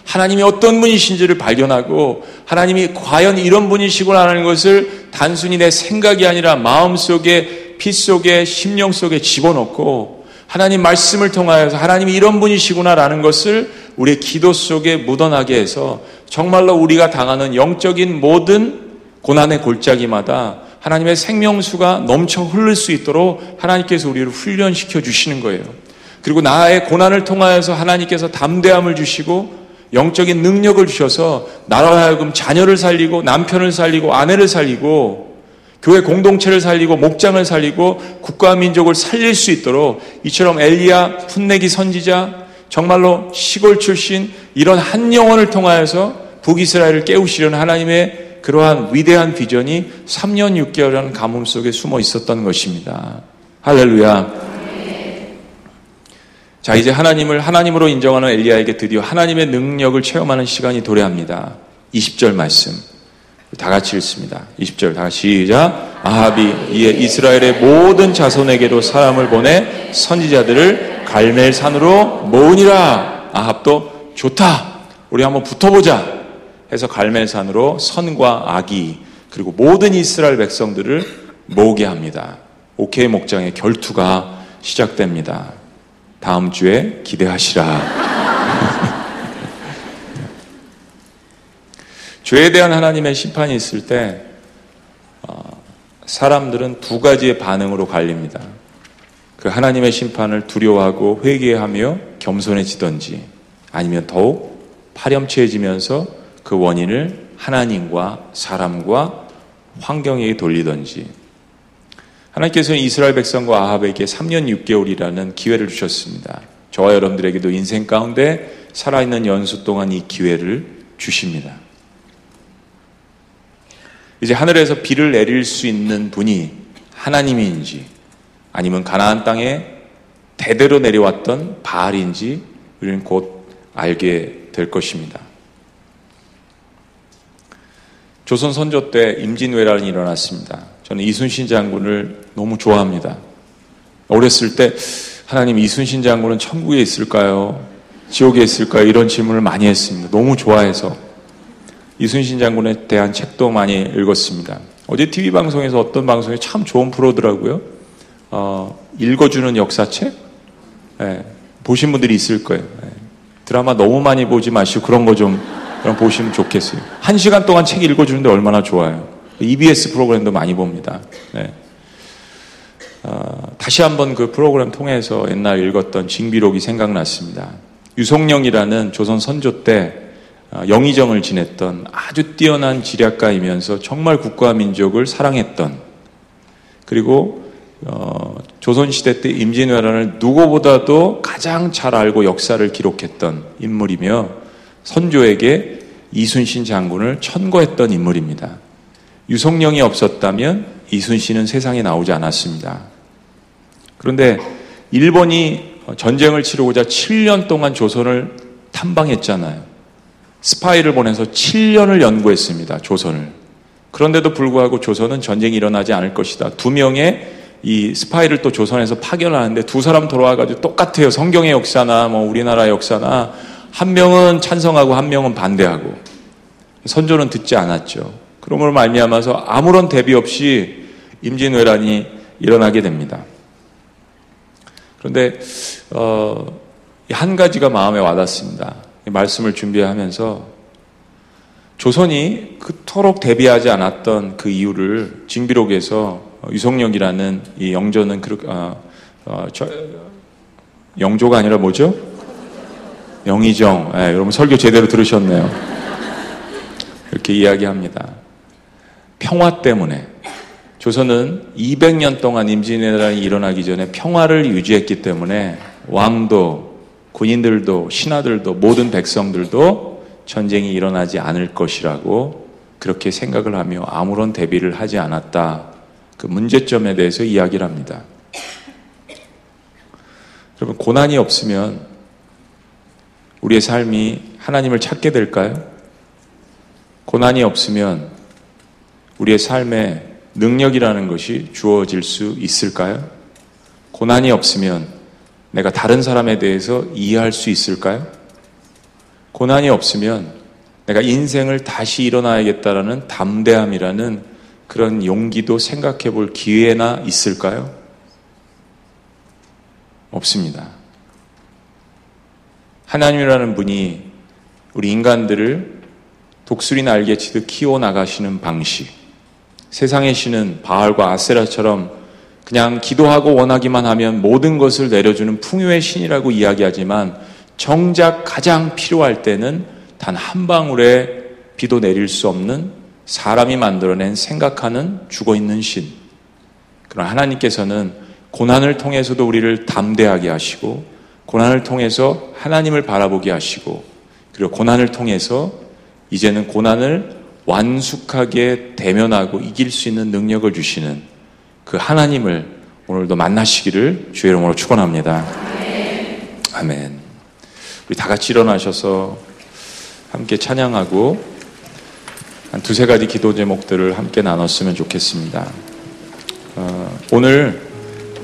하나님이 어떤 분이신지를 발견하고 하나님이 과연 이런 분이시구나 하는 것을 단순히 내 생각이 아니라 마음 속에 피 속에 심령 속에 집어넣고 하나님 말씀을 통하여서 하나님이 이런 분이시구나라는 것을 우리의 기도 속에 묻어나게 해서 정말로 우리가 당하는 영적인 모든 고난의 골짜기마다 하나님의 생명수가 넘쳐 흐를 수 있도록 하나님께서 우리를 훈련시켜 주시는 거예요. 그리고 나의 고난을 통하여서 하나님께서 담대함을 주시고 영적인 능력을 주셔서 나로 하여금 자녀를 살리고 남편을 살리고 아내를 살리고 교회 공동체를 살리고 목장을 살리고 국가 민족을 살릴 수 있도록 이처럼 엘리야 풋내기 선지자 정말로 시골 출신 이런 한 영혼을 통하여서 북이스라엘을 깨우시려는 하나님의 그러한 위대한 비전이 3년 6개월이라는 가뭄 속에 숨어 있었던 것입니다. 할렐루야. 자, 이제 하나님을 하나님으로 인정하는 엘리야에게 드디어 하나님의 능력을 체험하는 시간이 도래합니다. 20절 말씀. 다 같이 읽습니다. 20절 다 같이 시작. 아합이 이에 이스라엘의 모든 자손에게도 사람을 보내 선지자들을 갈멜산으로 모으니라. 아합도 좋다. 우리 한번 붙어보자. 해서 갈멜산으로 선과 아기 그리고 모든 이스라엘 백성들을 모으게 합니다. 오케이 목장의 결투가 시작됩니다. 다음 주에 기대하시라. 죄에 대한 하나님의 심판이 있을 때 어, 사람들은 두 가지의 반응으로 갈립니다. 그 하나님의 심판을 두려워하고 회개하며 겸손해지던지 아니면 더욱 파렴치해지면서 그 원인을 하나님과 사람과 환경에게 돌리던지 하나님께서는 이스라엘 백성과 아합에게 3년 6개월이라는 기회를 주셨습니다. 저와 여러분들에게도 인생 가운데 살아있는 연수 동안 이 기회를 주십니다. 이제 하늘에서 비를 내릴 수 있는 분이 하나님인지 아니면 가나안 땅에 대대로 내려왔던 바알인지 우리는 곧 알게 될 것입니다. 조선 선조 때 임진왜란이 일어났습니다. 저는 이순신 장군을 너무 좋아합니다. 어렸을 때 하나님 이순신 장군은 천국에 있을까요? 지옥에 있을까요? 이런 질문을 많이 했습니다. 너무 좋아해서 이순신 장군에 대한 책도 많이 읽었습니다. 어제 TV 방송에서 어떤 방송에 참 좋은 프로더라고요. 어, 읽어주는 역사책? 네, 보신 분들이 있을 거예요. 네. 드라마 너무 많이 보지 마시고 그런 거 좀 보시면 좋겠어요. 한 시간 동안 책 읽어주는데 얼마나 좋아요. EBS 프로그램도 많이 봅니다. 네. 어, 다시 한번 그 프로그램 통해서 옛날 읽었던 징비록이 생각났습니다. 유성령이라는 조선 선조 때 어, 영의정을 지냈던 아주 뛰어난 지략가이면서 정말 국가 민족을 사랑했던 그리고 어, 조선시대 때 임진왜란을 누구보다도 가장 잘 알고 역사를 기록했던 인물이며 선조에게 이순신 장군을 천거했던 인물입니다. 유성령이 없었다면 이순신은 세상에 나오지 않았습니다. 그런데 일본이 전쟁을 치르고자 7년 동안 조선을 탐방했잖아요. 스파이를 보내서 7년을 연구했습니다. 조선을. 그런데도 불구하고 조선은 전쟁이 일어나지 않을 것이다. 두 명의 이 스파이를 또 조선에서 파견하는데 두 사람 돌아와가지고 똑같아요. 성경의 역사나 뭐 우리나라 역사나 한 명은 찬성하고 한 명은 반대하고 선조는 듣지 않았죠. 그러므로 말미암아서 아무런 대비 없이 임진왜란이 일어나게 됩니다. 그런데 어, 한 가지가 마음에 와닿습니다. 말씀을 준비하면서 조선이 그토록 대비하지 않았던 그 이유를 징비록에서 유성령이라는 이 영조는 그 어, 어, 저, 영조가 아니라 뭐죠? 영의정. 네, 여러분 설교 제대로 들으셨네요. 이렇게 이야기합니다. 평화 때문에 조선은 200년 동안 임진왜란이 일어나기 전에 평화를 유지했기 때문에 왕도 군인들도 신하들도 모든 백성들도 전쟁이 일어나지 않을 것이라고 그렇게 생각을 하며 아무런 대비를 하지 않았다. 그 문제점에 대해서 이야기를 합니다. 여러분, 고난이 없으면 우리의 삶이 하나님을 찾게 될까요? 고난이 없으면 우리의 삶에 능력이라는 것이 주어질 수 있을까요? 고난이 없으면 내가 다른 사람에 대해서 이해할 수 있을까요? 고난이 없으면 내가 인생을 다시 일어나야겠다라는 담대함이라는 그런 용기도 생각해 볼 기회나 있을까요? 없습니다. 하나님이라는 분이 우리 인간들을 독수리 날개 치듯 키워 나가시는 방식, 세상의 신은 바알과 아세라처럼 그냥 기도하고 원하기만 하면 모든 것을 내려주는 풍요의 신이라고 이야기하지만 정작 가장 필요할 때는 단 한 방울의 비도 내릴 수 없는 사람이 만들어낸 생각하는 죽어 있는 신. 그러나 하나님께서는 고난을 통해서도 우리를 담대하게 하시고, 고난을 통해서 하나님을 바라보게 하시고, 그리고 고난을 통해서 이제는 고난을 완숙하게 대면하고 이길 수 있는 능력을 주시는 그 하나님을 오늘도 만나시기를 주의 이름으로 축원합니다. 아멘. 우리 다 같이 일어나셔서 함께 찬양하고 한 두세 가지 기도 제목들을 함께 나눴으면 좋겠습니다. 어, 오늘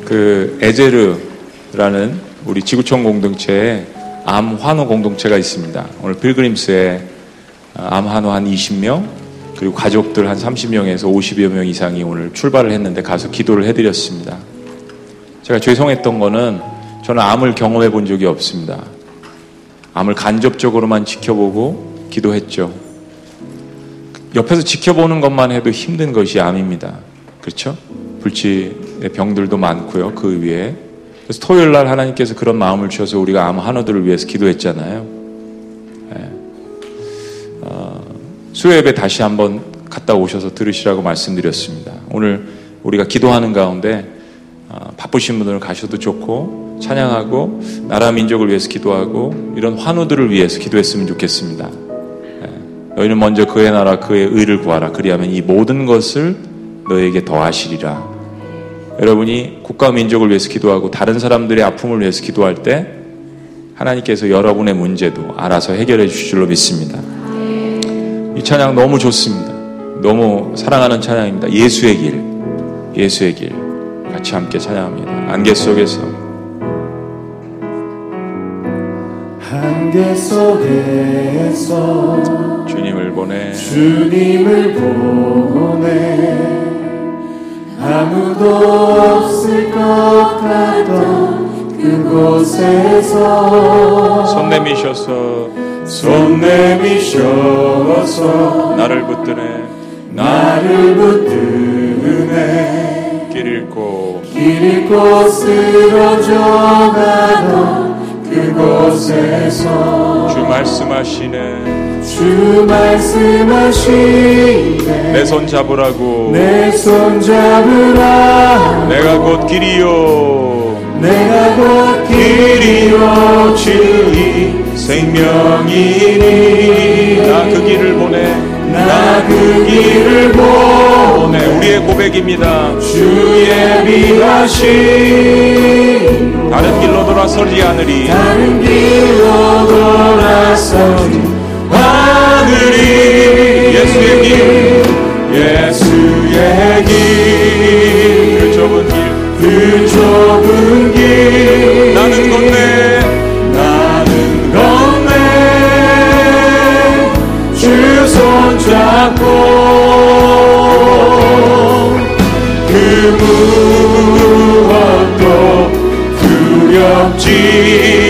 그 에제르라는 우리 지구촌 공동체에 암 환호 공동체가 있습니다. 오늘 필그림스에 암 환호 한 20명 그리고 가족들 한 30명에서 50여 명 이상이 오늘 출발을 했는데 가서 기도를 해드렸습니다. 제가 죄송했던 거는 저는 암을 경험해 본 적이 없습니다. 암을 간접적으로만 지켜보고 기도했죠. 옆에서 지켜보는 것만 해도 힘든 것이 암입니다. 그렇죠? 불치의 병들도 많고요. 그 위에. 그래서 토요일 날 하나님께서 그런 마음을 주셔서 우리가 암 한우들을 위해서 기도했잖아요. 네. 어, 수요예배 다시 한번 갔다 오셔서 들으시라고 말씀드렸습니다. 오늘 우리가 기도하는 가운데 어, 바쁘신 분들은 가셔도 좋고 찬양하고 나라 민족을 위해서 기도하고 이런 환우들을 위해서 기도했으면 좋겠습니다. 네. 너희는 먼저 그의 나라 그의 의를 구하라. 그리하면 이 모든 것을 너에게 더하시리라. 여러분이 국가 민족을 위해서 기도하고 다른 사람들의 아픔을 위해서 기도할 때 하나님께서 여러분의 문제도 알아서 해결해 주실 줄로 믿습니다. 이 찬양 너무 좋습니다. 너무 사랑하는 찬양입니다. 예수의 길, 예수의 길. 같이 함께 찬양합니다. 안개 속에서. 안개 속에서 주님을 보내. 주님을 보내. 아무도 없을 것 같던 그곳에서 손 내미셔서. 손 내미셔서 나를 붙드네. 나를 붙드네. 길 잃고 길 잃고 쓰러져 가던 그곳에서 주 말씀하시네. 주 말씀하시네. 내 손 잡으라고. 내 손 잡으라. 내가 곧 길이요. 내가 곧 길이요. 진리 생명이니 나 그 길을 보내. 나그 길을 보내. 우리의 고백입니다. 주의 비하신 다른 길로 돌아서지 않으리 다른 길로 돌아서지 하늘이. 예수의 길 예수의 길. 그 좁은 길. 그 좁은 길. 나는 건네. 나는 건네. 주 손잡고 그무 두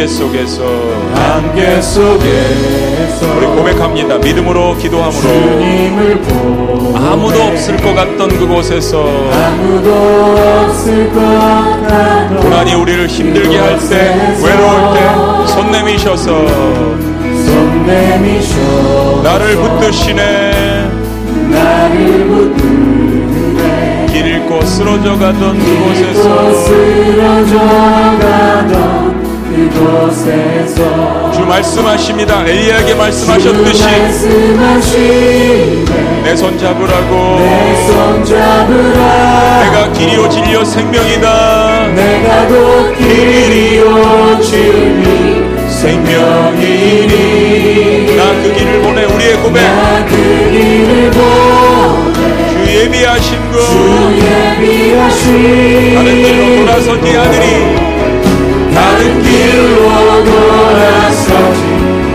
안개 속에서. 안개 속에서. 우리 고백합니다. 믿음으로 기도함으로. 아무도 없을 것 같던 그곳에서. 아무도 없을 것 같던 고난이 우리를 힘들게 할 때 외로울 때 손 내미셔서. 손 내미셔. 나를 붙드시네. 나를 붙드네. 길 잃고 쓰러져 가던 또 그곳에서. 쓰러져 가던 그곳에서 주 말씀하십니다. 엘리야에게 말씀하셨듯이 내 손 잡으라고. 내 손 잡으라. 내가 길이요 진리요 생명이다. 내가 곧 길이요 진리 생명이니. 나 그 길을 보내 우리의 고백. 나그 길을 보내. 주 예비하신 것. 주 예비하신 다른 길로 돌아서지 않으리 다른 길로 돌아서지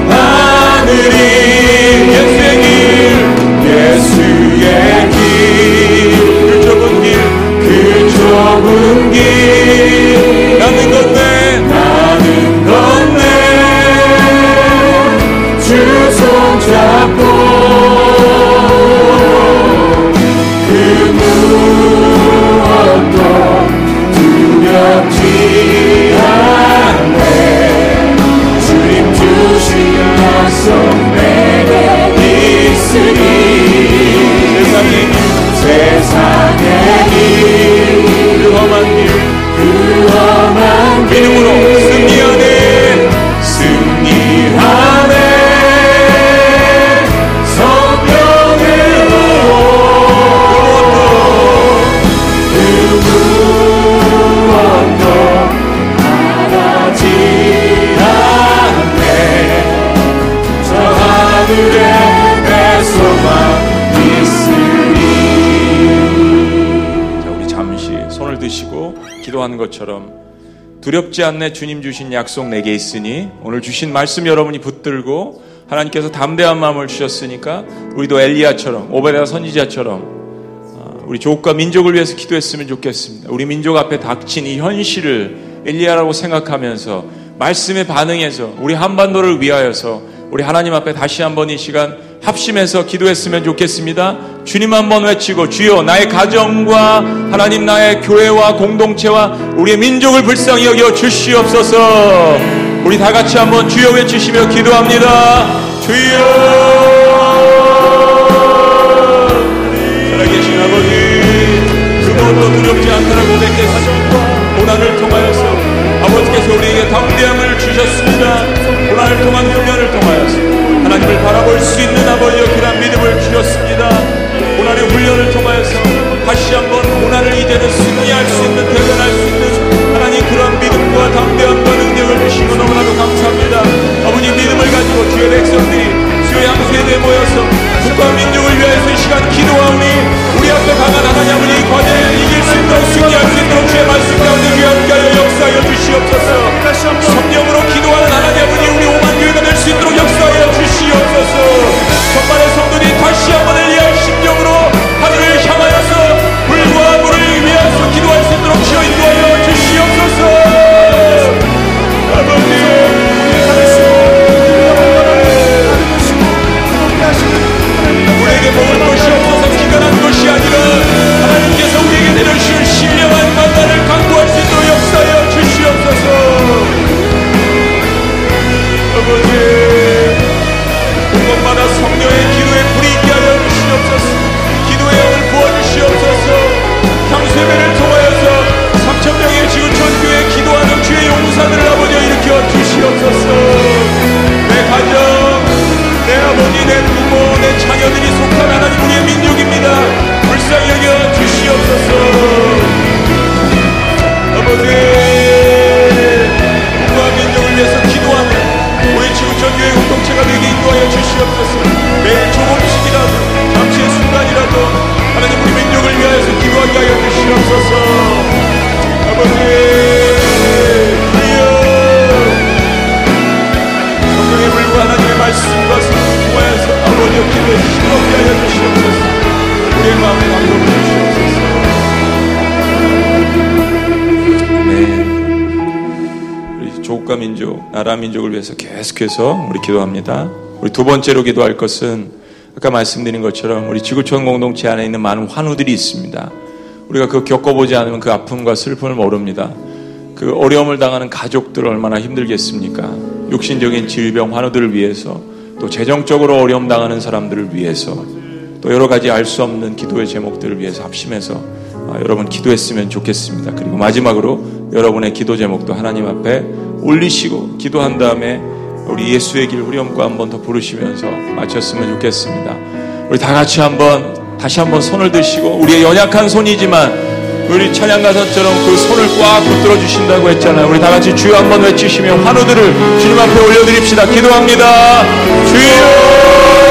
하늘이 예수의 길 예수의 길. 그 좁은 길그 좁은 길. 나는 건데 나는 건네. 주 손잡고 그 무엇도 두렵지 두렵지 않네 주님 주신 약속 내게 있으니 오늘 주신 말씀 여러분이 붙들고 하나님께서 담대한 마음을 주셨으니까 우리도 엘리야처럼 오베다 선지자처럼 어, 우리 조국과 민족을 위해서 기도했으면 좋겠습니다. 우리 민족 앞에 닥친 이 현실을 엘리야라고 생각하면서 말씀에 반응해서 우리 한반도를 위하여서 우리 하나님 앞에 다시 한번 이 시간 합심해서 기도했으면 좋겠습니다. 주님 한번 외치고 주여 나의 가정과 하나님 나의 교회와 공동체와 우리의 민족을 불쌍히 여겨 주시옵소서. 우리 다 같이 한번 주여 외치시며 기도합니다. 주여 살아계신 아버지 그것도 두렵지 않다라고 고백했습니다. 고난을 통하여서 아버지께서 우리에게 담대함을 주셨습니다. 고난을 통한 훈련을 통하여서 하나님을 바라볼 수 있는 아버지여 그런 믿음을 주셨습니다. 고난의 훈련을 통하여서 다시 한번 고난을 이제는 조국과 민족, 나라 민족을 위해서 계속해서 우리 기도합니다. 우리 두 번째로 기도할 것은 아까 말씀드린 것처럼 우리 지구촌 공동체 안에 있는 많은 환우들이 있습니다. 우리가 그 겪어보지 않으면 그 아픔과 슬픔을 모릅니다. 그 어려움을 당하는 가족들 얼마나 힘들겠습니까? 육신적인 질병 환우들을 위해서 또 재정적으로 어려움 당하는 사람들을 위해서 또 여러 가지 알 수 없는 기도의 제목들을 위해서 합심해서 아, 여러분 기도했으면 좋겠습니다. 그리고 마지막으로 여러분의 기도 제목도 하나님 앞에 올리시고 기도한 다음에 우리 예수의 길 후렴과 한번 더 부르시면서 마쳤으면 좋겠습니다. 우리 다 같이 한번 다시 한번 손을 드시고 우리의 연약한 손이지만 우리 찬양 가사처럼 그 손을 꽉 붙들어 주신다고 했잖아요. 우리 다 같이 주여 한번 외치시며 환우들을 주님 앞에 올려드립시다. 기도합니다. 주여!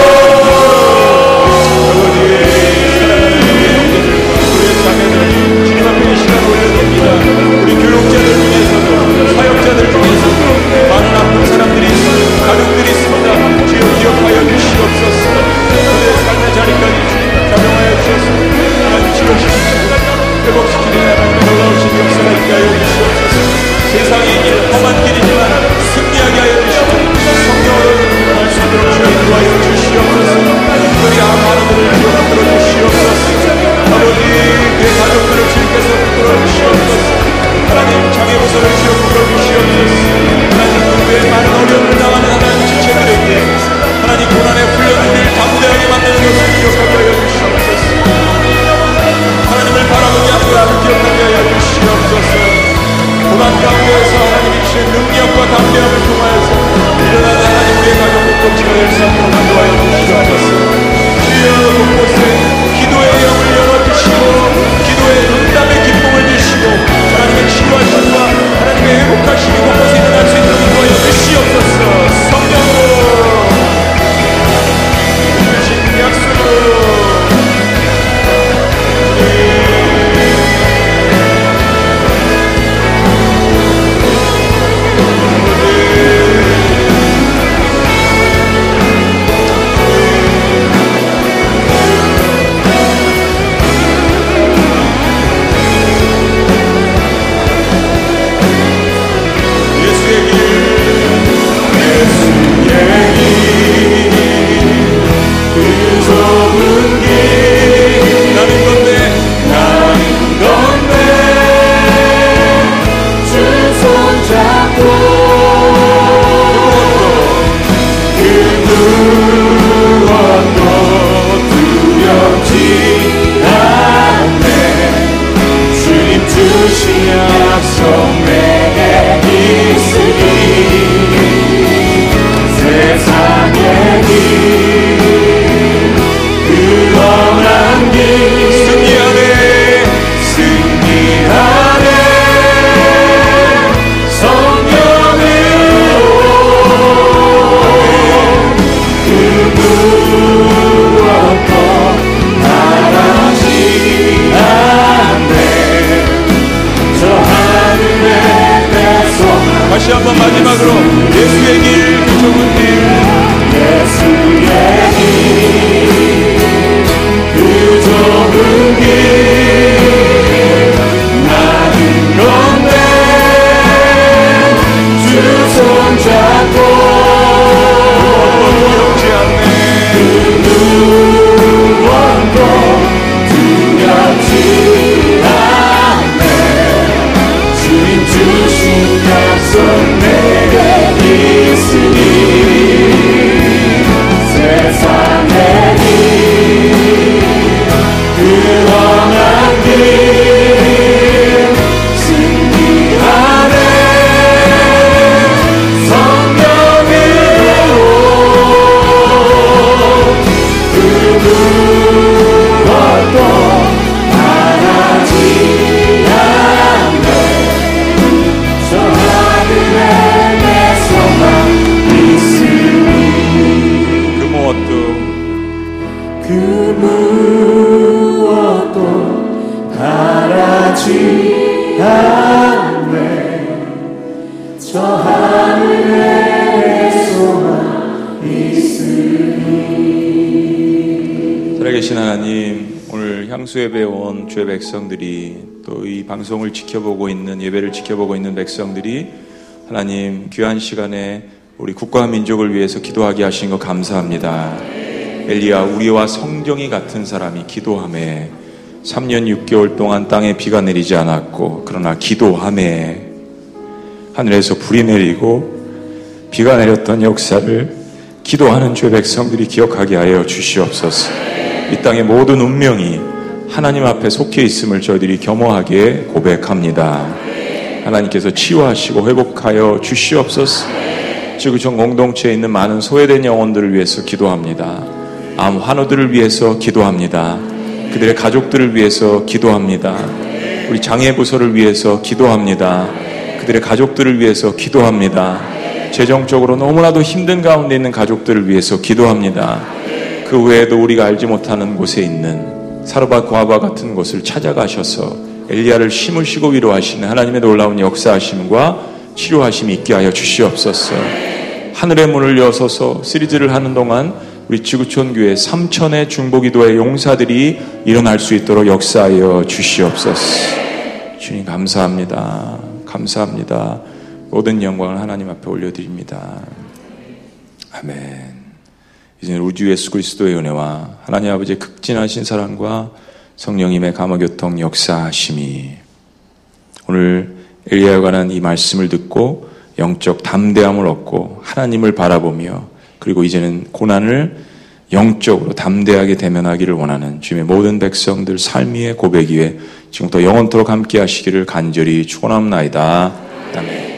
주의 백성들이 또 이 방송을 지켜보고 있는 예배를 지켜보고 있는 백성들이 하나님 귀한 시간에 우리 국가와 민족을 위해서 기도하게 하신 거 감사합니다. 엘리야 우리와 성정이 같은 사람이 기도함에 3년 6개월 동안 땅에 비가 내리지 않았고 그러나 기도함에 하늘에서 불이 내리고 비가 내렸던 역사를 기도하는 주의 백성들이 기억하게 하여 주시옵소서. 이 땅의 모든 운명이 하나님 앞에 속해 있음을 저희들이 겸허하게 고백합니다. 하나님께서 치유하시고 회복하여 주시옵소서. 지구촌 공동체에 있는 많은 소외된 영혼들을 위해서 기도합니다. 암 환우들을 위해서 기도합니다. 그들의 가족들을 위해서 기도합니다. 우리 장애 부서를 위해서 기도합니다. 그들의 가족들을 위해서 기도합니다. 재정적으로 너무나도 힘든 가운데 있는 가족들을 위해서 기도합니다. 그 외에도 우리가 알지 못하는 곳에 있는 사르밧 과바 같은 곳을 찾아가셔서 엘리야를 심으시고 위로하시는 하나님의 놀라운 역사하심과 치료하심이 있게 하여 주시옵소서. 하늘의 문을 여서서 시리즈를 하는 동안 우리 지구촌 교회 3천의 중보기도의 용사들이 일어날 수 있도록 역사하여 주시옵소서. 주님 감사합니다. 감사합니다. 모든 영광을 하나님 앞에 올려드립니다. 아멘. 이제 우주 예수 그리스도의 은혜와 하나님 아버지의 극진하신 사랑과 성령님의 감화교통 역사하심이 오늘 엘리야에 관한 이 말씀을 듣고 영적 담대함을 얻고 하나님을 바라보며 그리고 이제는 고난을 영적으로 담대하게 대면하기를 원하는 주님의 모든 백성들 삶 위의 고백 위에 지금부터 영원토록 함께 하시기를 간절히 축원합니다. 아멘.